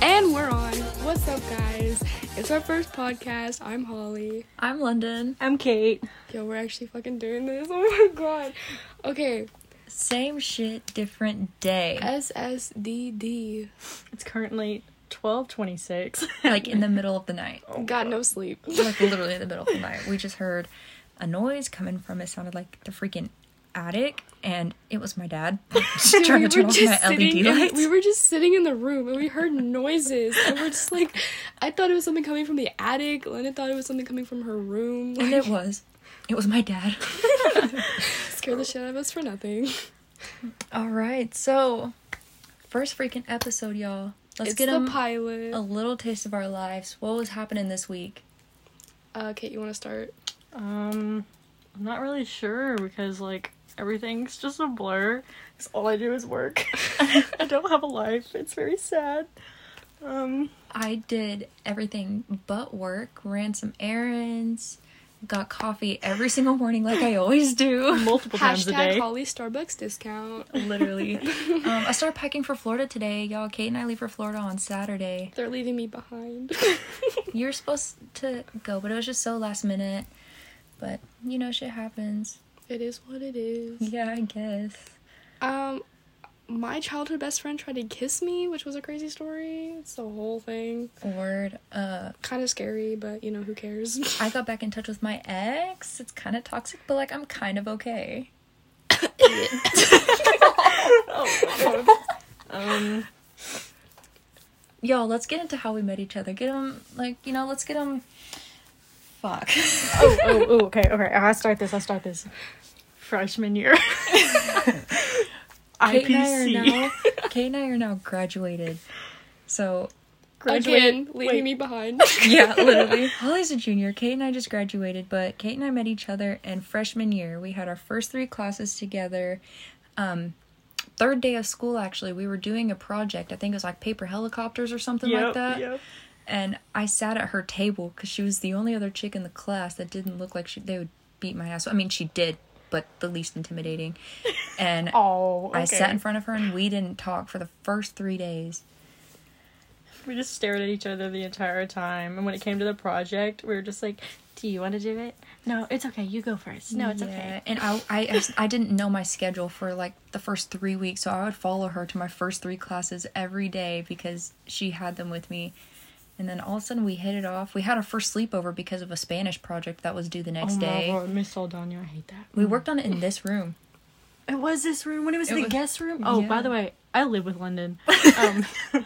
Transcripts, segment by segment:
And we're on. What's up, guys? It's our first podcast. I'm Holly. I'm London. I'm Kate. Yo, we're actually fucking doing this. Oh my god. Okay, Same shit, different day. SSDD. It's currently 12:26. like in the middle of the night. Oh Got no sleep. Like literally in the middle of the night. We just heard a noise coming from it sounded like the freaking attic and it was my dad just trying to turn off my LED in, lights. we were just sitting in the room and we heard noises and we're just like, I thought it was something coming from the attic. Lena thought it was something coming from her room. and it was. It was my dad. scared the shit out of us for nothing. All right. So, first freaking episode, y'all. Let's it's get the 'em pilot. a little taste of our lives. What was happening this week? Uh, Kate, you want to start? um I'm not really sure because like everything's just a blur. 'Cause all I do is work. I don't have a life. It's very sad. Um I did everything but work, ran some errands, got coffee every single morning like I always do. multiple times a Hashtag day. Holly Starbucks discount. Literally. um, I started packing for Florida today. Y'all, Kate and I leave for Florida on Saturday. They're leaving me behind. You were supposed to go, but it was just so last minute. But, you know, shit happens. It is what it is. Yeah, I guess. Um, my childhood best friend tried to kiss me, which was a crazy story. It's the whole thing. Word. Uh, Kind of scary, but you know who cares? I got back in touch with my ex. It's kind of toxic, but like I'm kind of okay. Um Y'all, let's get into how we met each other. Get them, like, you know, let's get them. Fuck. oh, oh, oh, okay, okay. I start this. I start this. Freshman year. Kate and I are IPC. now Kate and I are now graduated. So Graduate- Again, leaving wait. me behind. yeah, literally. Holly's a junior. Kate and I just graduated, but Kate and I met each other in freshman year. We had our first three classes together. Um third day of school actually, we were doing a project. I think it was like paper helicopters or something like that. yep. And I sat at her table cuz she was the only other chick in the class that didn't look like she they would beat my ass. I mean, she did, but the least intimidating. And Oh, okay. I sat in front of her and we didn't talk for the first 3 days. We just stared at each other the entire time. And when it came to the project, we were just like, Do you want to do it? No, it's okay. You go first. No, it's okay. And I, I, I didn't know my schedule for like the first three weeks, so I would follow her to my first three classes every day because she had them with me. And then all of a sudden we hit it off. We had our first sleepover because of a Spanish project that was due the next oh day. my god, Miss Saldana, I hate that. We worked on it in this room. It was this room when it was It the was- guest room. Oh, by the way, I live with London. um,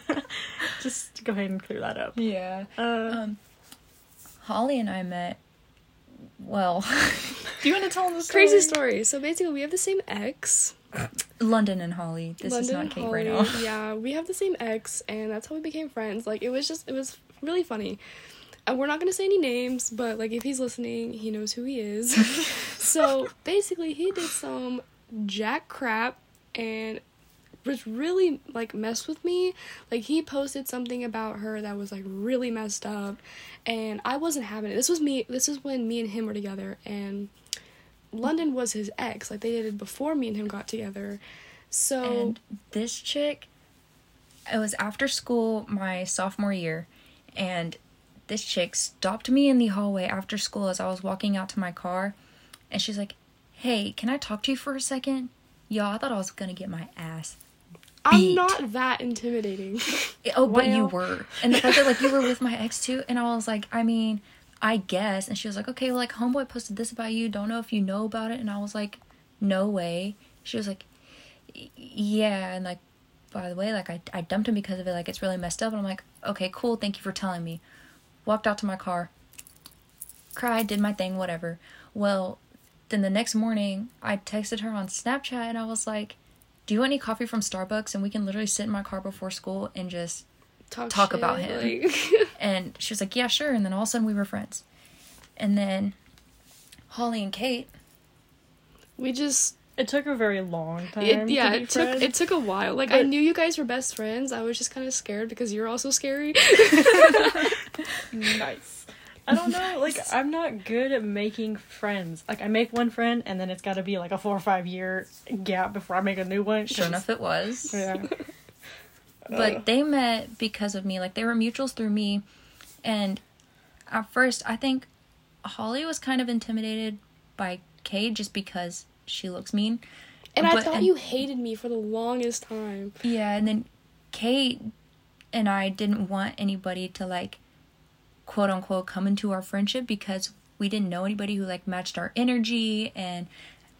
just go ahead and clear that up. Yeah. Uh, Um, Holly and I met. Well, do you want to tell them the story? Crazy story. So basically, we have the same ex. London and Holly. This is not Kate Holly. right now. Yeah, we have the same ex, and that's how we became friends. Like it was just, it was really funny. And we're not gonna say any names, but like if he's listening, he knows who he is. so basically, he did some jack crap and was really like messed with me. Like he posted something about her that was like really messed up, and I wasn't having it. This was me. This is when me and him were together, and London was his ex. Like they dated before me and him got together. So And this chick, it was after school my sophomore year, and this chick stopped me in the hallway after school as I was walking out to my car, and she's like, "Hey, can I talk to you for a second? Y'all, I thought I was gonna get my ass. I'm not that intimidating. Oh, but you were, and the fact that like you were with my ex too, and I was like, I mean, I guess, and she was like, okay, well, like homeboy posted this about you. Don't know if you know about it, and I was like, no way. She was like, yeah, and like, by the way, like I I dumped him because of it. Like it's really messed up, and I'm like, okay, cool, thank you for telling me. Walked out to my car, cried, did my thing, whatever. Well, then the next morning, I texted her on Snapchat, and I was like. Do you want any coffee from Starbucks? And we can literally sit in my car before school and just Talk, Talk shit, about him. like- and she was like, Yeah, sure. And then all of a sudden we were friends. And then Holly and Kate, we just it took a very long time. it, yeah, to be it took friends. it took a while. Like I knew you guys were best friends. I was just kind of scared because you're also scary. nice. I don't know. Like I'm not good at making friends. Like I make one friend, and then it's got to be like a four or five year gap before I make a new one. Sure enough, it was. Yeah. But oh. they met because of me. Like they were mutuals through me. And at first i think holly was kind of intimidated by kate just because she looks mean. And I But- thought and- you hated me for the longest time. yeah and then kate and i didn't want anybody to like quote unquote come into our friendship because we didn't know anybody who like matched our energy and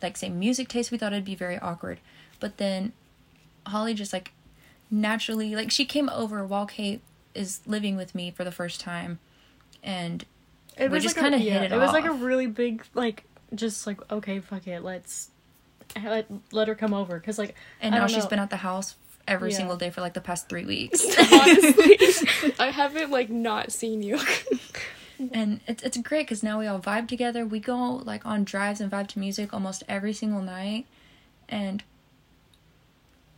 like same music taste. We thought it'd be very awkward. But then holly just like naturally like she came over while kate is living with me for the first time and It We was just like kinda hit yeah, it It was like a really big like just like okay fuck it let's let, let her come over because like and now she's know. been at the house every Yeah. single day for like the past three weeks Honestly, I haven't like not seen you. and it's it's great because now we all vibe together. We go like on drives and vibe to music almost every single night, and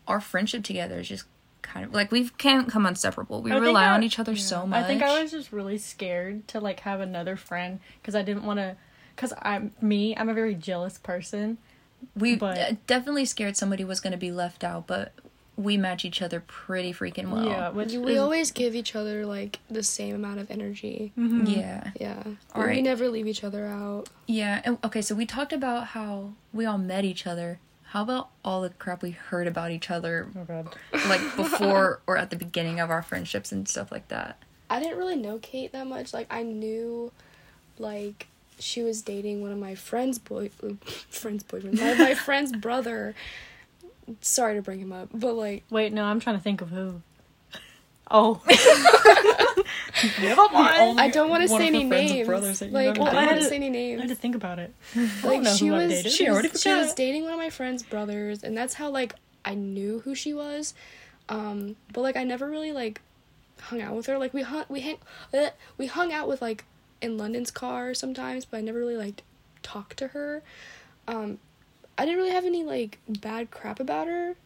our friendship together is just kind of like we can't come inseparable. We I think rely I- on each other yeah. so much. I think I was just really scared to like have another friend because I didn't want to. Because I'm me, I'm a very jealous person. we but- uh, definitely scared somebody was going to be left out, but we match each other pretty freaking well. yeah, which we is- always give each other like the same amount of energy. Mhm. Yeah. Yeah. All We never leave each other out. Yeah. Okay, so we talked about how we all met each other. How about all the crap we heard about each other, Oh god. like before or at the beginning of our friendships and stuff like that? I didn't really know Kate that much. Like I knew, like she was dating one of my friend's boy, friend's boyfriend, my, my friend's brother. Sorry to bring him up, but like Wait, no, I'm trying to think of who. Oh. Never I don't want to say any names. brothers that you Like never I don't want to say any names. I had to think about it. I don't Like know she who I was, dated. she, She already she was dating one of my friend's brothers, and that's how like I knew who she was. Um, but like I never really like hung out with her. Like we hung we hang uh, we hung out with like in London's car sometimes, but I never really like talked to her. Um, I didn't really have any like bad crap about her.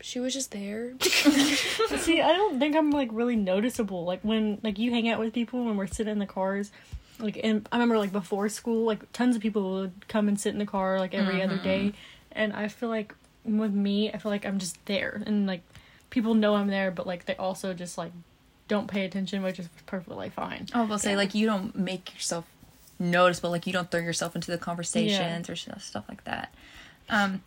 She was just there. See, I don't think I'm like really noticeable. Like when like you hang out with people when we're sitting in the cars. Like and I remember like before school, like tons of people would come and sit in the car like every other day. And I feel like with me, I feel like I'm just there and like people know I'm there, but like they also just like don't pay attention, which is perfectly fine. I will say like you don't make yourself noticeable, like you don't throw yourself into the conversations or stuff stuff like that. Um,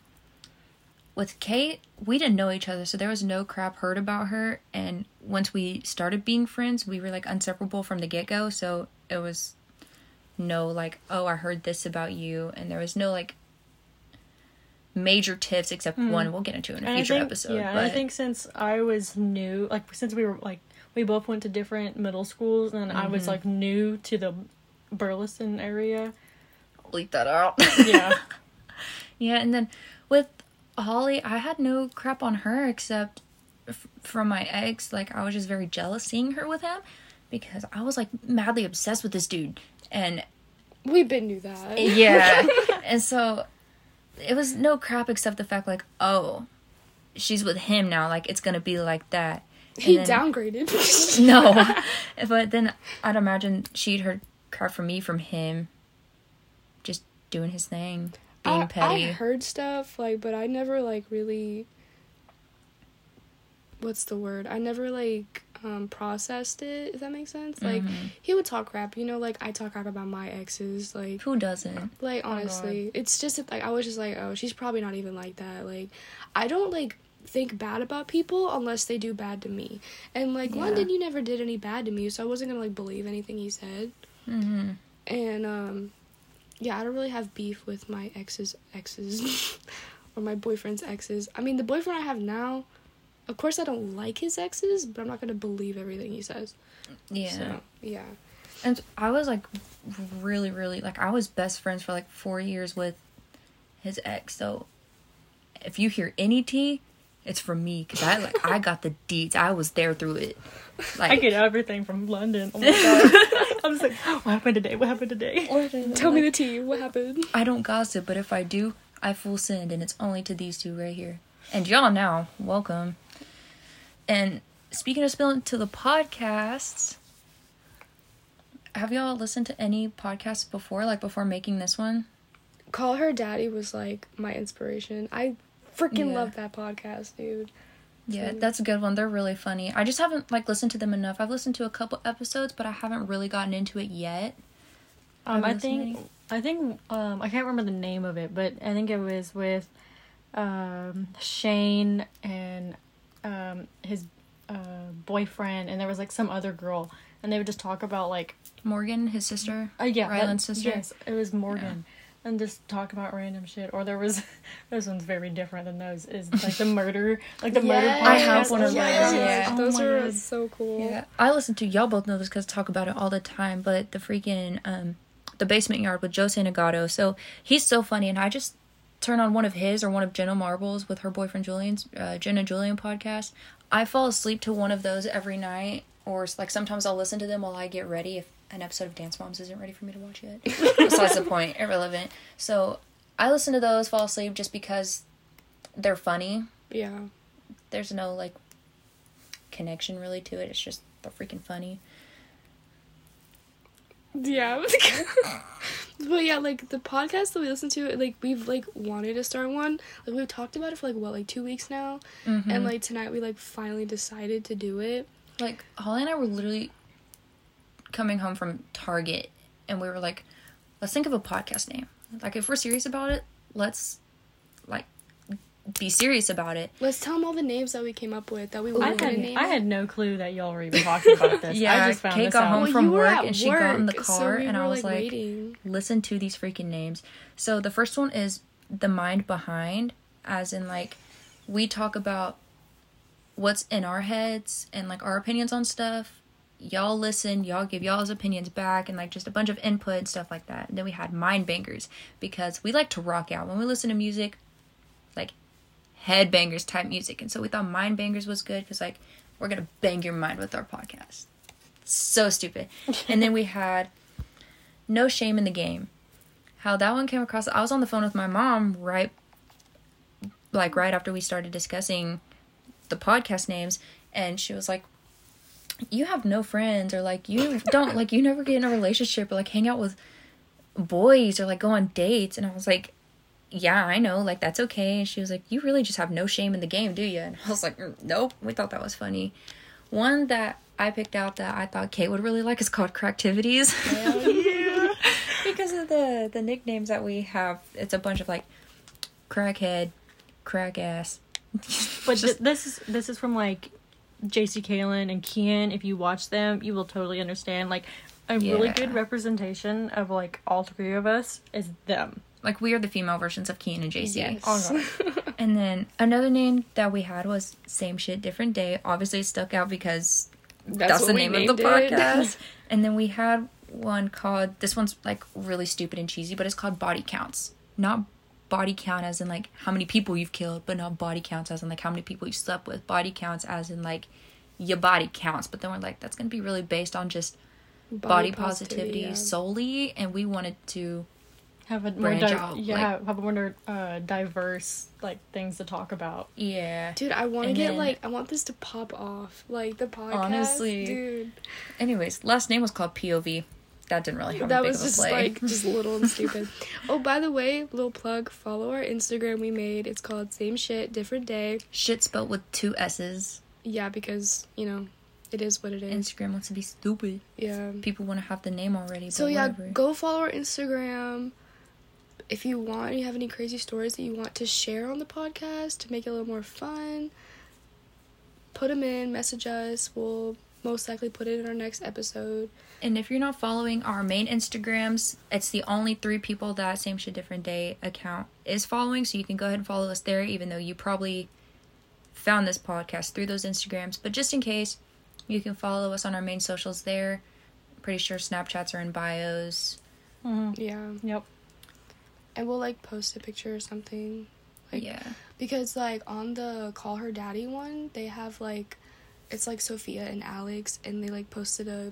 with Kate, we didn't know each other, so there was no crap heard about her. And once we started being friends, we were like inseparable from the get go. So it was no like, oh, I heard this about you, and there was no like major tips except hmm. one we'll get into in a And future think- episode. Yeah, but and I think since I was new, like since we were like we both went to different middle schools, and I was mm-hmm. like new to the Burleson area. bleep that out. Yeah, Yeah, and then with Holly, I had no crap on her except f- from my ex. Like, I was just very jealous seeing her with him because I was like madly obsessed with this dude. And we've been knew that. yeah, and so it was no crap except the fact, like, oh, she's with him now. Like, it's gonna be like that. And He then- downgraded. No, but then I'd imagine she'd heard crap from me from him, just doing his thing, being I, petty. I heard stuff like, but I never like really. What's the word? I never like um processed it. If that makes sense. Like Mm-hmm. he would talk crap. You know, like I talk crap about my exes. Like Who doesn't? like honestly, it's just like I was just like, oh, she's probably not even like that. Like I don't like think bad about people unless they do bad to me. And like Yeah. London, you never did any bad to me, so I wasn't gonna like believe anything he said. Mm-hmm. And um yeah, I don't really have beef with my ex's exes or my boyfriend's exes. I mean, the boyfriend I have now, of course I don't like his exes, but I'm not going to believe everything he says. Yeah. So, yeah. And I was like really, really like I was best friends for like four years with his ex. So if you hear any tea, it's from me because I like I got the deeds. I was there through it. Like I get everything from London. Oh my god, I'm just like, what happened today? What happened today? Tell me the tea. What happened? I don't gossip, but if I do, I full send, and it's only to these two right here. And y'all now, welcome. And speaking of spilling to the podcasts, have y'all listened to any podcasts before, like before making this one? Call Her Daddy was like my inspiration. I freaking Yeah. love that podcast, dude. Yeah, that's a good one. They're really funny. I just haven't like listened to them enough. I've listened to a couple episodes, but I haven't really gotten into it yet. Um, I'm think listening. I think um, I can't remember the name of it, but I think it was with um, Shane and um, his uh, boyfriend, and there was like some other girl, and they would just talk about like Morgan, his sister. uh, yeah, that- sister? Yes, it was Morgan. And just talk about random shit, or there was, this one's very different than those. Is like the murder, like the murder. Yes. I have one of Oh those, yeah. Oh Those are God. so cool. Yeah, I listen to y'all both know this because talk about it all the time. But the freaking um, the basement yard with Joe Santagato. So he's so funny, and I just turn on one of his or one of Jenna Marbles with her boyfriend Julian's uh, Jenna Julian podcast. I fall asleep to one of those every night, or like sometimes I'll listen to them while I get ready if an episode of Dance Moms isn't ready for me to watch yet. Besides the point, irrelevant. So I listen to those, fall asleep just because they're funny. Yeah. There's no like connection really to it. It's just they're freaking funny. Yeah. but yeah, like the podcast that we listen to, like we've like wanted to start one. Like we've talked about it for like what, like two weeks now. Mm-hmm. And like tonight we like finally decided to do it. Like Holly and I were literally coming home from Target and we were like, let's think of a podcast name. Like if we're serious about it, let's like be serious about it. Let's tell them all the names that we came up with that we I wanted to name. I had no clue that y'all were even talking about this. Yeah, I just found Kate this got out. home Well, from you work at and she got in the work, so car we and I was like, waiting. listen to these freaking names. So the first one is the mind behind, as in like we talk about what's in our heads and like our opinions on stuff. Y'all listen, y'all give y'all's opinions back and like just a bunch of input and stuff like that. And then we had mind bangers because we like to rock out when we listen to music, like headbangers type music. And so we thought mind bangers was good because like we're gonna bang your mind with our podcast. So stupid. and then we had no shame in the game how that one came across i was on the phone with my mom right like right after we started discussing the podcast names and she was like you have no friends or like you don't like you never get in a relationship or like hang out with boys or like go on dates. And i was like yeah i know like that's okay. And she was like you really just have no shame in the game do you and i was like "Mm, nope we thought that was funny. One that i picked out that i thought kate would really like is called cracktivities because of the the nicknames that we have it's a bunch of like crackhead crack ass. But Just- th- this is this is from like JC Caylen and Kian. If you watch them, you will totally understand. Like a really good representation of like all three of us is them. like we are the female versions of Kian and JC. Yes. Oh, God. And then another name that we had was Same Shit Different Day. Obviously it stuck out because that's, what the name of the it. podcast. and then we had one called this one's like really stupid and cheesy, but it's called Body Counts. Not body count as in like how many people you've killed, but not body counts as in like how many people you slept with. Body counts as in like your body counts. But then we're like that's gonna be really based on just body, positivity, yeah. solely and we wanted to have a more Branch di- out, yeah, like- have, have a more uh, diverse like things to talk about. yeah Dude, I want to get then- like I want this to pop off, like the podcast. Honestly. dude, anyways last name was called pov that didn't really have that was just like just little and stupid. oh, by the way, little plug. Follow our Instagram we made. It's called Same Shit Different Day. shit spelled with two s's Yeah, because you know, it is what it is. instagram wants to be stupid yeah. people want to have the name already So yeah, whatever. go follow our Instagram. If you want, you have any crazy stories that you want to share on the podcast to make it a little more fun, put them in, message us. We'll most likely put it in our next episode. and if you're not following our main instagrams it's the only three people that same shit different day account is following. So you can go ahead and follow us there even though you probably found this podcast through those instagrams. But just in case you can follow us on our main socials there. Pretty sure snapchats are in bios. Mm-hmm. Yeah, Yep. and we'll like post a picture or something. Like, yeah. Because like on the call her daddy one, they have like it's like Sofia and Alex and they like posted a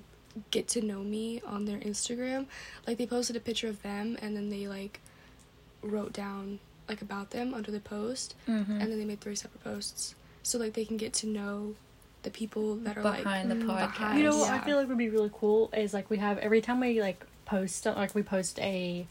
get to know me on their Instagram. Like they posted a picture of them and then they like wrote down like about them under the post mm-hmm. and then they made three separate posts. So like they can get to know the people that are Behind the podcast. behind- You know what yeah. I feel like would be really cool is like we have every time we like post like we post a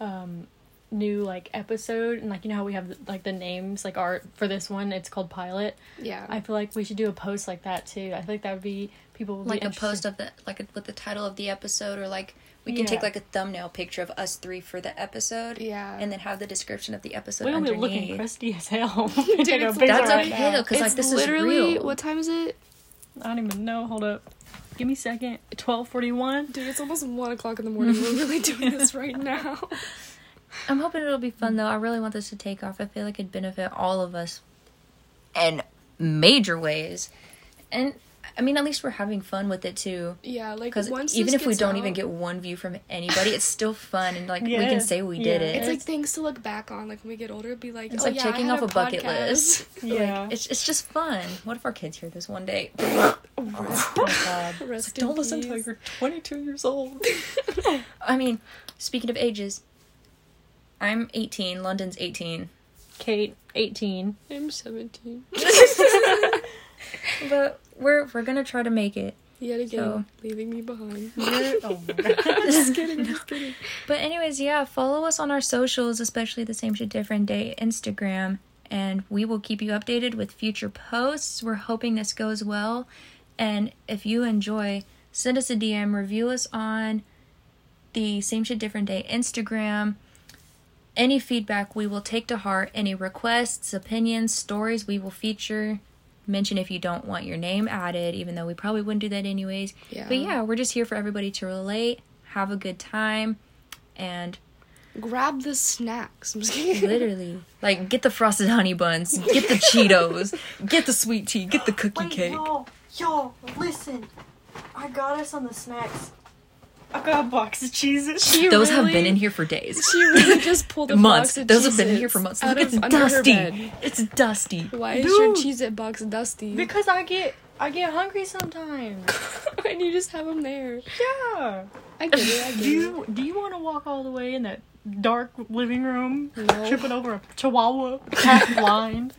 um new like episode and like you know how we have like the names like art for this one? It's called pilot. Yeah. I feel like we should do a post like that too. I feel like that would be people would be like a post of the like a, with the title of the episode or like we can take like a thumbnail picture of us three for the episode Yeah. and then have the description of the episode we'll be looking crusty as hell. Dude, it's- That's right okay, though because like, it's this is literally real. what time is it? I don't even know. Hold up. Give me a second. 1241 dude it's almost one o'clock in the morning. We're really doing this right now i'm hoping it'll be fun though. I really want this to take off. I feel like it'd benefit all of us in major ways. And i mean at least we're having fun with it too. Yeah like because even if we don't out- even get one view from anybody it's still fun and like we can say we did it. It's like things to look back on like when we get older it'd be like It's oh, like yeah, I checking had off a bucket list. yeah. It's it's just fun. What if our kids hear this one day? oh god Rest Don't in listen until you're 22 years old. I mean, speaking of ages, I'm 18. London's 18. kate 18 i'm 17 But we're we're gonna try to make it. yet again So- leaving me behind oh my god just kidding just kidding But anyways, yeah, follow us on our socials, especially the same shit different day Instagram, and we will keep you updated with future posts. We're hoping this goes well, and if you enjoy, send us a DM, review us on the same shit different day Instagram. Any feedback we will take to heart. Any requests, opinions, stories we will feature. Mention if you don't want your name added, even though we probably wouldn't do that anyways. Yeah. But yeah, we're just here for everybody to relate, have a good time, and grab the snacks i'm just kidding literally, like, get the frosted honey buns, get the Cheetos, get the sweet tea, get the cookie cake. y'all, y'all, listen. I got us on the snacks. I got a box of cheeses. She Those have been in here for days. She really just pulled a months. box of Those have been in here for months. Look, of it's dusty. It's dusty. Why is your cheese Cheez It box dusty? Because I get I get hungry sometimes. and you just have them there. Yeah. I get it. I get Do it. you do you want to walk all the way in that dark living room, No. tripping over a chihuahua, half blind?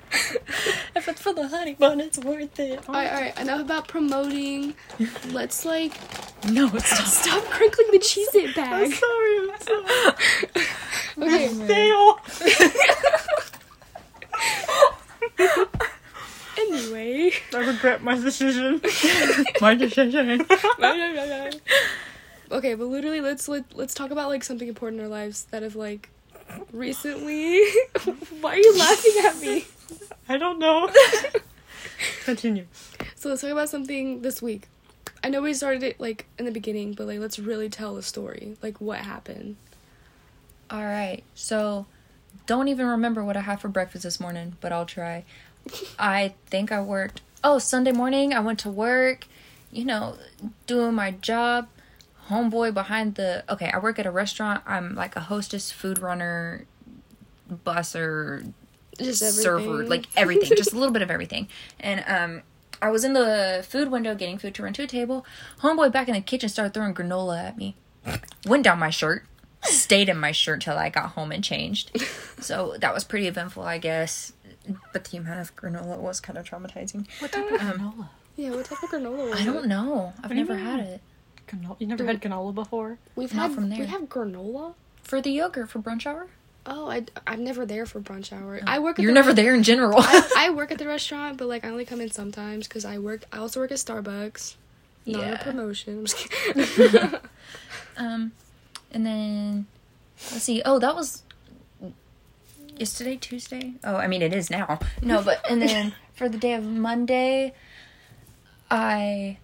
If it's for the honey bun, it's worth it. All right, all right. Enough about promoting. Let's like No, it's not. stop crinkling the Cheez It I'm bag. sorry. I'm sorry. Okay. Fail. Anyway. I regret my decision. My decision. Okay, but literally, let's let, let's talk about like something important in our lives that have like recently. Why are you laughing at me? I don't know. Continue. So let's talk about something this week. I know we started it like in the beginning, but like let's really tell the story. Like what happened. All right. So, don't even remember what I had for breakfast this morning, but I'll try. I think I worked. Oh, Sunday morning, I went to work, you know, doing my job. Homeboy behind the. Okay, I work at a restaurant. I'm like a hostess, food runner, busser, Just server, everything. like everything, just a little bit of everything. And um, I was in the food window getting food to run to a table. Homeboy back in the kitchen started throwing granola at me. Went down my shirt, stayed in my shirt till I got home and changed. So that was pretty eventful, I guess. But the amount of granola was kind of traumatizing. What type of granola? Yeah, what type of granola was I don't it? know. I've do never had it. Canola. You never had canola before? We've Not had from there. we have granola. For the yogurt for brunch hour? Oh, I I'm never there for brunch hour. I work. At You're the never re- there in general. I, I work at the restaurant, but like I only come in sometimes because I work. I also work at Starbucks. Not Yeah. a promotion. I'm just kidding. Um, and then let's see. Oh, that was yesterday, Tuesday. Oh, I mean it is now. No, but and then for the day of Monday, I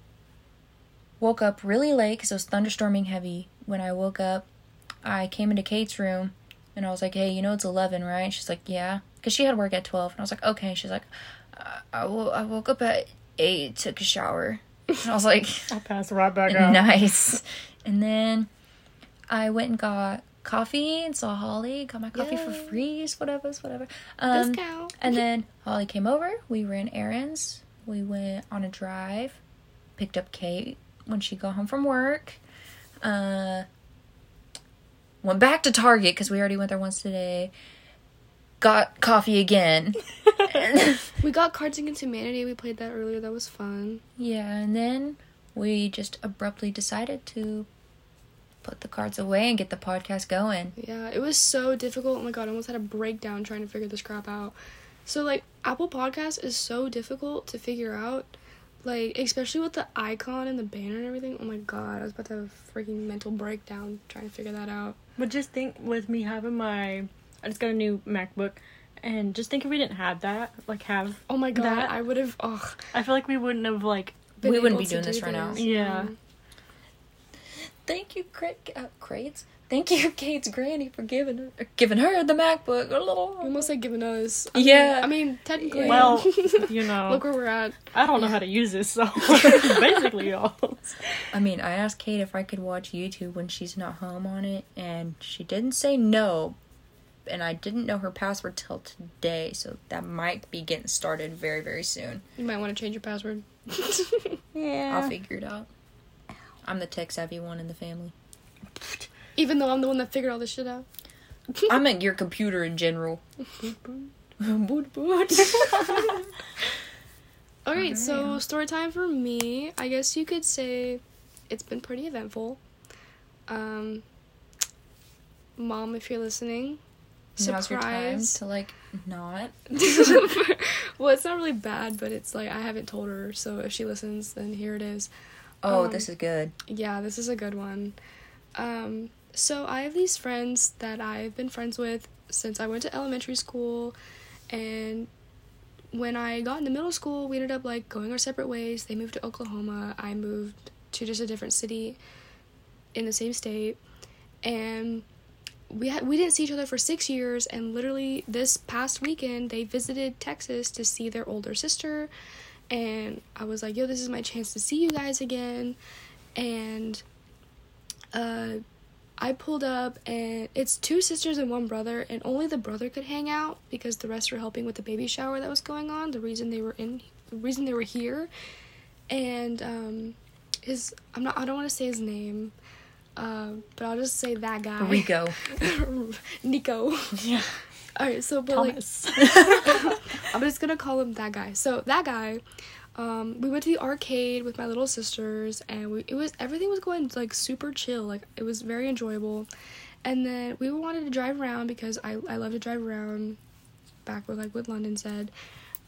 woke up really late because it was thunderstorming heavy. When I woke up, I came into Kate's room and I was like, "Hey, you know it's eleven, right?" She's like, "Yeah," because she had work at twelve, and I was like, "Okay." She's like, "I, I, wo- I woke up at eight, took a shower." And I was like, I'll pass right back out. nice. And then I went and got coffee and saw Holly. Got my coffee for free. Whatever, whatever. Um, Discount. and then Holly came over. We ran errands. We went on a drive. Picked up Kate when she got home from work. Uh, went back to Target because we already went there once today. Got coffee again. We got Cards Against Humanity. We played that earlier. That was fun. yeah, and then we just abruptly decided to put the cards away and get the podcast going. Yeah, it was so difficult. Oh my god, I almost had a breakdown trying to figure this crap out. So like Apple Podcast is so difficult to figure out. Like especially with the icon and the banner and everything. Oh my god, I was about to have a freaking mental breakdown trying to figure that out. But just think with me having my, I just got a new MacBook, and just think if we didn't have that, like have, Oh my god, That- I would have ugh, I feel like we wouldn't have like. We wouldn't be doing do this right now. Yeah. Thank you, Cra- uh, Crates. Thank you, Kate's granny, for giving her, uh, giving her the MacBook. You almost like giving us. I Yeah. Mean, I mean, technically. Well, you know, look where we're at. I don't know how to use this, so basically y'all. I mean, I asked Kate if I could watch YouTube when she's not home on it, and she didn't say no. And I didn't know her password till today, so that might be getting started very, very soon. You might want to change your password. yeah. I'll figure it out. I'm the tech savvy one in the family. Even though I'm the one that figured all this shit out. I meant your computer in general. boot boot. Alright, so story time for me. I guess you could say it's been pretty eventful. Um, Mom, if you're listening, Now's your time surprise. to like not. well, it's not really bad, but it's like I haven't told her, so if she listens, then here it is. Oh, Um, this is good. Yeah, this is a good one. Um, so I have these friends that I've been friends with since I went to elementary school, and when I got into middle school, we ended up like going our separate ways. They moved to Oklahoma. I moved to just a different city in the same state, and we had we didn't see each other for six years. And literally this past weekend, they visited Texas to see their older sister, and I was like, "Yo, this is my chance to see you guys again," and uh I pulled up and it's two sisters and one brother and only the brother could hang out because the rest were helping with the baby shower that was going on, the reason they were in the reason they were here. And um his I'm not I don't want to say his name. Uh, but I'll just say that guy. Rico. Nico. Yeah, Alright, so but like I'm just gonna call him that guy. So that guy, um, we went to the arcade with my little sisters, and we it was everything was going like super chill. Like it was very enjoyable. And then we wanted to drive around because I I love to drive around. Back with like what London said,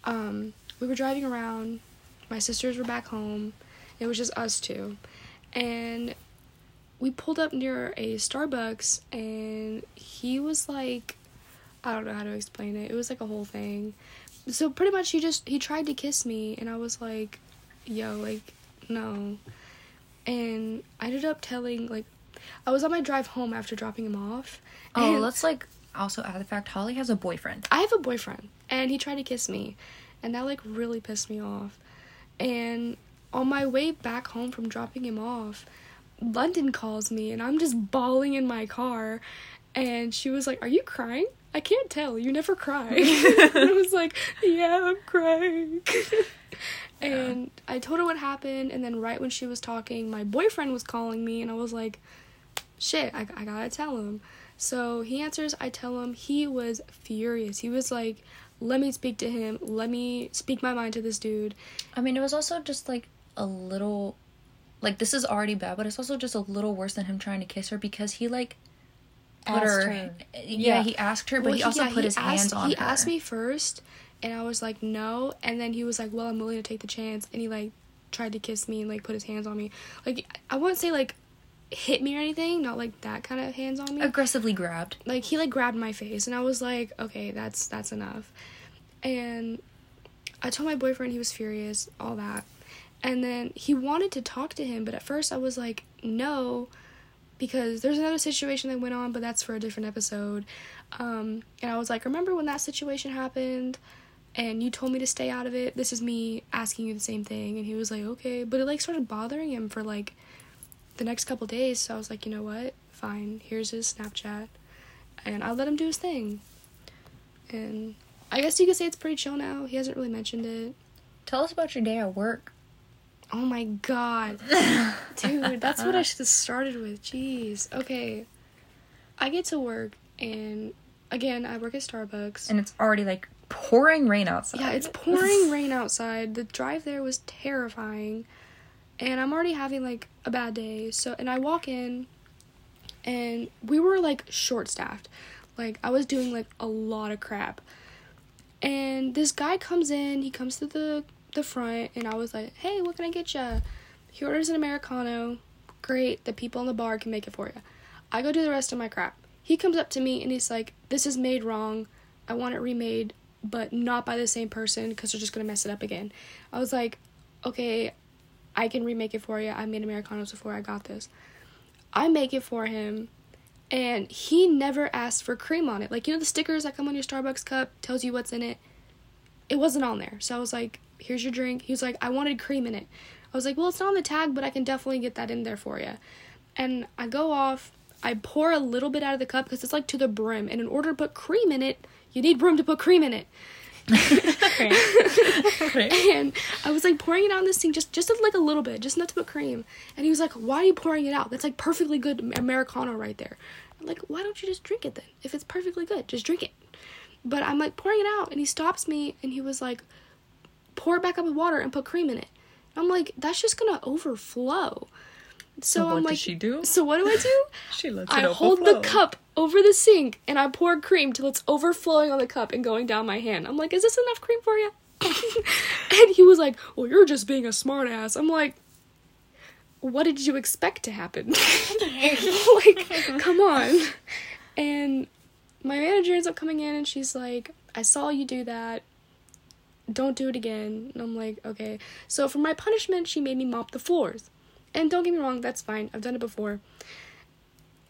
um, we were driving around. My sisters were back home. It was just us two, and we pulled up near a Starbucks, and he was like I don't know how to explain it. It was like a whole thing. So pretty much he just he tried to kiss me and I was like, yo, like no. And I ended up telling like I was on my drive home after dropping him off. Oh, let's like also add the fact Holly has a boyfriend. I have a boyfriend and he tried to kiss me. And that like really pissed me off. And on my way back home from dropping him off, London calls me and I'm just bawling in my car and she was like, "Are you crying?" I can't tell. You never cry. I was like, "Yeah, I'm crying." and I told her what happened and then right when she was talking, my boyfriend was calling me and I was like, "Shit, I I got to tell him." So he answers, I tell him he was furious. He was like, "Let me speak to him. Let me speak my mind to this dude." I mean, it was also just like a little, like this is already bad, but it's also just a little worse than him trying to kiss her because he like put her. her. Yeah, Yeah. he asked her, but Well, he also yeah, put his asked, hands on He her. asked me first, and I was like, no. And then he was like, well, I'm willing to take the chance. And he like tried to kiss me and like put his hands on me. Like I wouldn't say like hit me or anything, not like that kind of hands on me. aggressively grabbed. Like he like grabbed my face, and I was like, okay, that's that's enough. And I told my boyfriend he was furious, all that. And then he wanted to talk to him, but at first I was like, no, because there's another situation that went on, but that's for a different episode. Um, and I was like, remember when that situation happened and you told me to stay out of it? This is me asking you the same thing. And he was like, okay. But it like started bothering him for like the next couple days. So I was like, you know what? Fine. Here's his Snapchat. And I let him do his thing. And I guess you could say it's pretty chill now. He hasn't really mentioned it. Tell us about your day at work. Oh my god. Dude, that's what I should have started with. Jeez. Okay. I get to work and again, I work at Starbucks. And it's already like pouring rain outside. Yeah, it's pouring rain outside. The drive there was terrifying. And I'm already having like a bad day. So and I walk in and we were like short staffed. Like I was doing like a lot of crap. And this guy comes in, he comes to the the front and I was like, "Hey, what can I get you?" He orders an americano. Great, the people in the bar can make it for you. I go do the rest of my crap. He comes up to me and he's like, "This is made wrong. I want it remade, but not by the same person because they're just gonna mess it up again." I was like, "Okay, I can remake it for you. I made americanos before. I got this." I make it for him, and he never asked for cream on it. Like you know the stickers that come on your Starbucks cup tells you what's in it. It wasn't on there, so I was like, "Here's your drink." He was like, "I wanted cream in it." I was like, "Well, it's not on the tag, but I can definitely get that in there for you." And I go off. I pour a little bit out of the cup because it's like to the brim, and in order to put cream in it, you need room to put cream in it. and I was like pouring it out in this thing just just like a little bit, just enough to put cream. And he was like, "Why are you pouring it out? That's like perfectly good americano right there." I'm like, "Why don't you just drink it then? If it's perfectly good, just drink it." But I'm like pouring it out, and he stops me, and he was like, "Pour it back up with water and put cream in it." I'm like, "That's just gonna overflow." So, what I'm like, she do? So what do I do? She lets I hold the cup over the sink and I pour cream till it's overflowing on the cup and going down my hand. I'm like, is this enough cream for you? and he was like, well, you're just being a smartass. I'm like, what did you expect to happen? like, come on. And my manager ends up coming in and she's like, I saw you do that. Don't do it again. And I'm like, okay. So for my punishment, she made me mop the floors. And don't get me wrong, that's fine. I've done it before.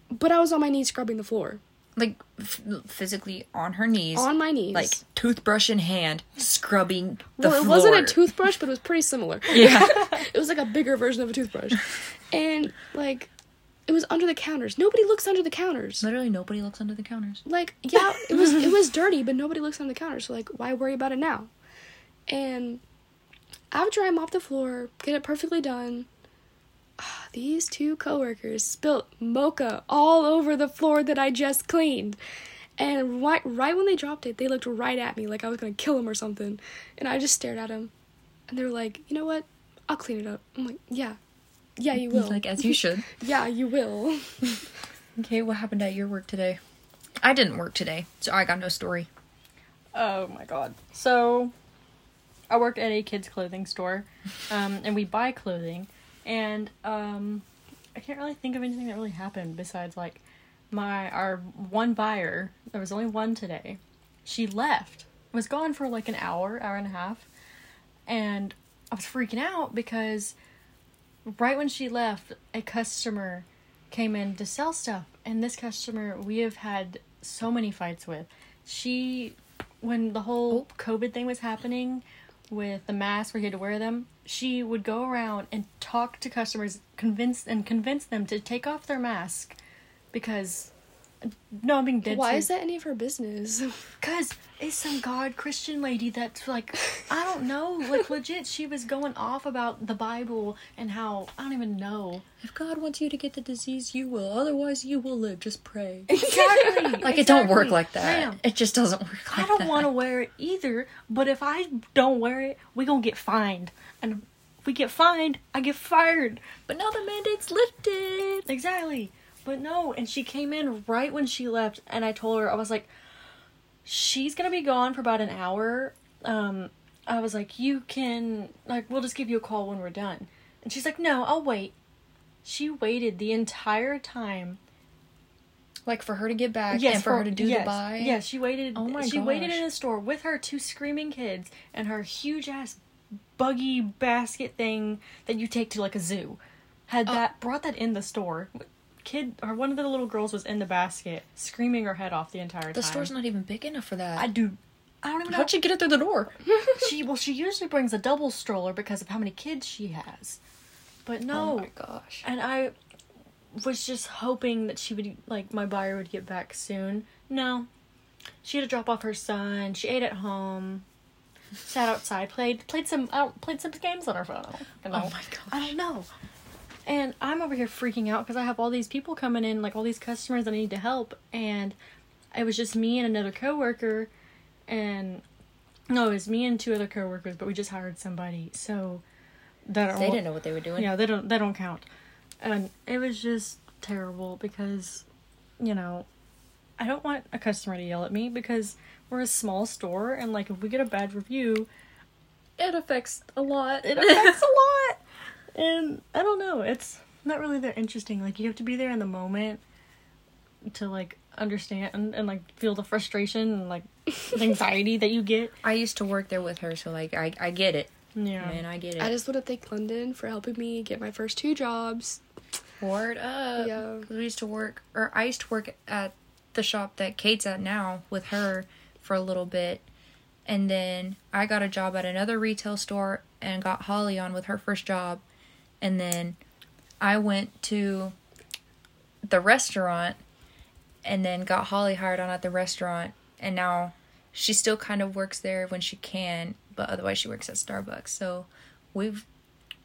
But I was on my knees scrubbing the floor. Like f- physically on her knees, On my knees. like toothbrush in hand, scrubbing the well, it floor. wasn't a toothbrush, but it was pretty similar. Yeah. it was like a bigger version of a toothbrush. And like it was under the counters. Nobody looks under the counters. Literally nobody looks under the counters. Like, yeah, it was it was dirty, but nobody looks under the counters. So like, why worry about it now? And after I mop the floor, get it perfectly done, ah, these two coworkers spilt mocha all over the floor that I just cleaned. And right, right when they dropped it, they looked right at me like I was gonna kill them or something. And I just stared at them. And they were like, you know what? I'll clean it up. I'm like, yeah. Yeah, you will. Like as you should. yeah, you will. okay, what happened at your work today? I didn't work today, so I got no story. Oh my god. So, I work at a kids' clothing store, um, and we buy clothing, and um, I can't really think of anything that really happened besides like my our one buyer. There was only one today. She left. Was gone for like an hour, hour and a half, and I was freaking out because right when she left, a customer came in to sell stuff, and this customer we have had so many fights with. She, when the whole COVID thing was happening, with the masks where you had to wear them, she would go around and talk to customers, convince and convince them to take off their mask, because. No, I'm being dead. Why serious. is that any of her business? Cause it's some god Christian lady that's like, I don't know, like legit. She was going off about the Bible and how I don't even know. If God wants you to get the disease, you will. Otherwise, you will live. Just pray. Exactly. Like it don't work like that. Ma'am, It just doesn't work like I don't want to wear it either. But if I don't wear it, we gonna get fined. And if we get fined, I get fired. But now the mandate's lifted. Exactly. But no, and she came in right when she left, and I told her I was like, she's gonna be gone for about an hour. Um, I was like, you can like we'll just give you a call when we're done. And she's like, no, I'll wait. She waited the entire time. Like for her to get back Yes, and for, her to do yes, the buy. Yes, she waited. Oh my She waited in the store with her two screaming kids and her huge ass buggy basket thing that you take to like a zoo. Had Oh. that brought that in the store. Kid or one of the little girls was in the basket screaming her head off the entire time. The store's not even big enough for that. I do. I don't even know. How'd you get it through the door? She well, she usually brings a double stroller because of how many kids she has. But oh no, Oh my gosh. and I was just hoping that she would like my buyer would get back soon. No. She had to drop off her son. She ate at home. Sat outside, played played some out played some games on her phone. Oh I don't know. Oh my gosh. I don't know. And I'm over here freaking out because I have all these people coming in, like all these customers that I need to help, and it was just me and another coworker, and no, it was me and two other coworkers, but we just hired somebody, so that They didn't know what they were doing. yeah, they don't they don't count. And it was just terrible because you know, I don't want a customer to yell at me because we're a small store and like if we get a bad review, It affects a lot. it affects a lot. And I don't know, it's not really that interesting. Like you have to be there in the moment to like understand and, and like feel the frustration and like the anxiety that you get. I used to work there with her, so like I I get it, Yeah. man. I get it. I just want to thank London for helping me get my first two jobs. Word up. Yeah. 'Cause we used to work, or I used to work at the shop that Kate's at now with her for a little bit. And then I got a job at another retail store and got Holly on with her first job. And then I went to the restaurant and then got Holly hired on at the restaurant. And now she still kind of works there when she can, but otherwise she works at Starbucks. So we've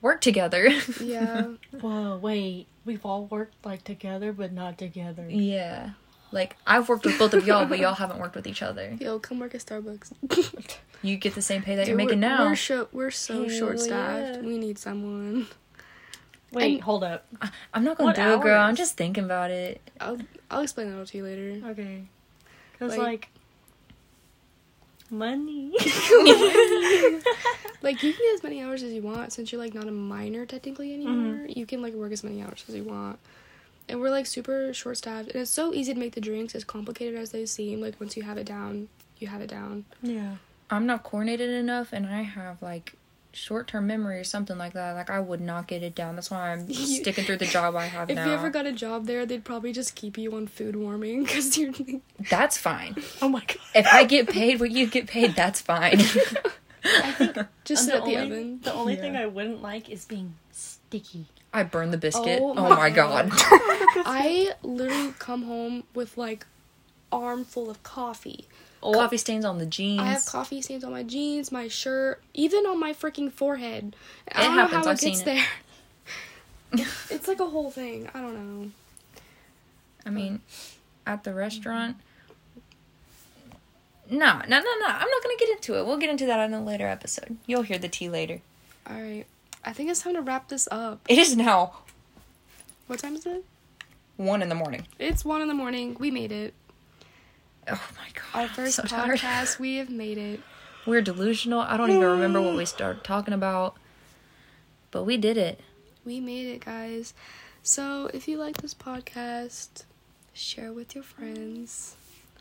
worked together. Yeah. Well, wait. We've all worked like together but not together. Yeah. Like I've worked with both of y'all, but y'all haven't worked with each other. Yo, come work at Starbucks. You get the same pay that Dude, you're making we're, now. We're, sho- we're so Hell short staffed. yeah. We need someone. Wait, And- hold up. I'm not gonna What do it, girl. I'm just thinking about it. I'll I'll explain that to you later. Okay. Cuz Like- like, money. Like you can get as many hours as you want since you're like not a minor technically anymore. Mm-hmm. You can like work as many hours as you want. And we're like super short staffed and it's so easy to make the drinks as complicated as they seem. Like once you have it down, you have it down. yeah. I'm not coordinated enough, and I have like short term memory or something like that. Like I would not get it down. That's why I'm sticking through the job I have now. If now. you ever got a job there, they'd probably just keep you on food warming because you're that's fine. Oh my god. If I get paid what you get paid, that's fine. I think just sit the at the only, oven. The only Yeah. thing I wouldn't like is being sticky. I burn the biscuit. Oh Oh, my my god. I literally come home with like armful of coffee. Oh. Coffee stains on the jeans. I have coffee stains on my jeans, my shirt, even on my freaking forehead. I It don't happens, know how I've it gets it. there. it's like a whole thing. I don't know. I mean, at the restaurant. No, no, no, no. I'm not gonna get into it. We'll get into that on a later episode. You'll hear the tea later. All right. I think it's time to wrap this up. It is now What time is it? one in the morning. It's one in the morning. We made it. Oh my god. Our first so tired. podcast. We have made it. We're delusional. I don't even remember what we started talking about. But we did it. We made it, guys. So if you like this podcast, share with your friends.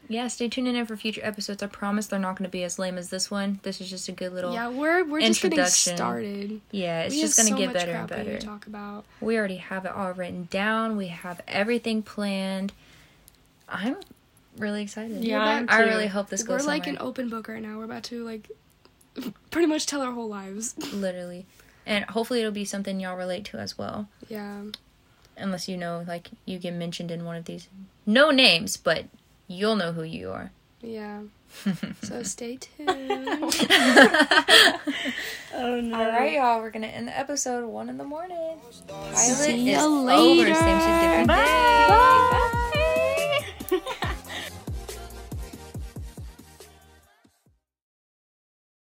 Yeah, stay tuned in for future episodes. I promise they're not going to be as lame as this one. This is just a good little. yeah, we're we're just getting introduction. started. Yeah, it's we just going to so get much better and better. to talk about. We already have it all written down. We have everything planned. I'm really excited. Yeah, We're I'm about- I really hope this goes. We're goes like an open book right now. We're about to like pretty much tell our whole lives. Literally. And hopefully it'll be something y'all relate to as well. Yeah. Unless you know, like, you get mentioned in one of these. No names, but you'll know who you are. Yeah. so stay tuned. Oh no. All right, y'all. We're going to end the episode one in the morning. Pilot See is ya over. later. Sam, she's giving Bye.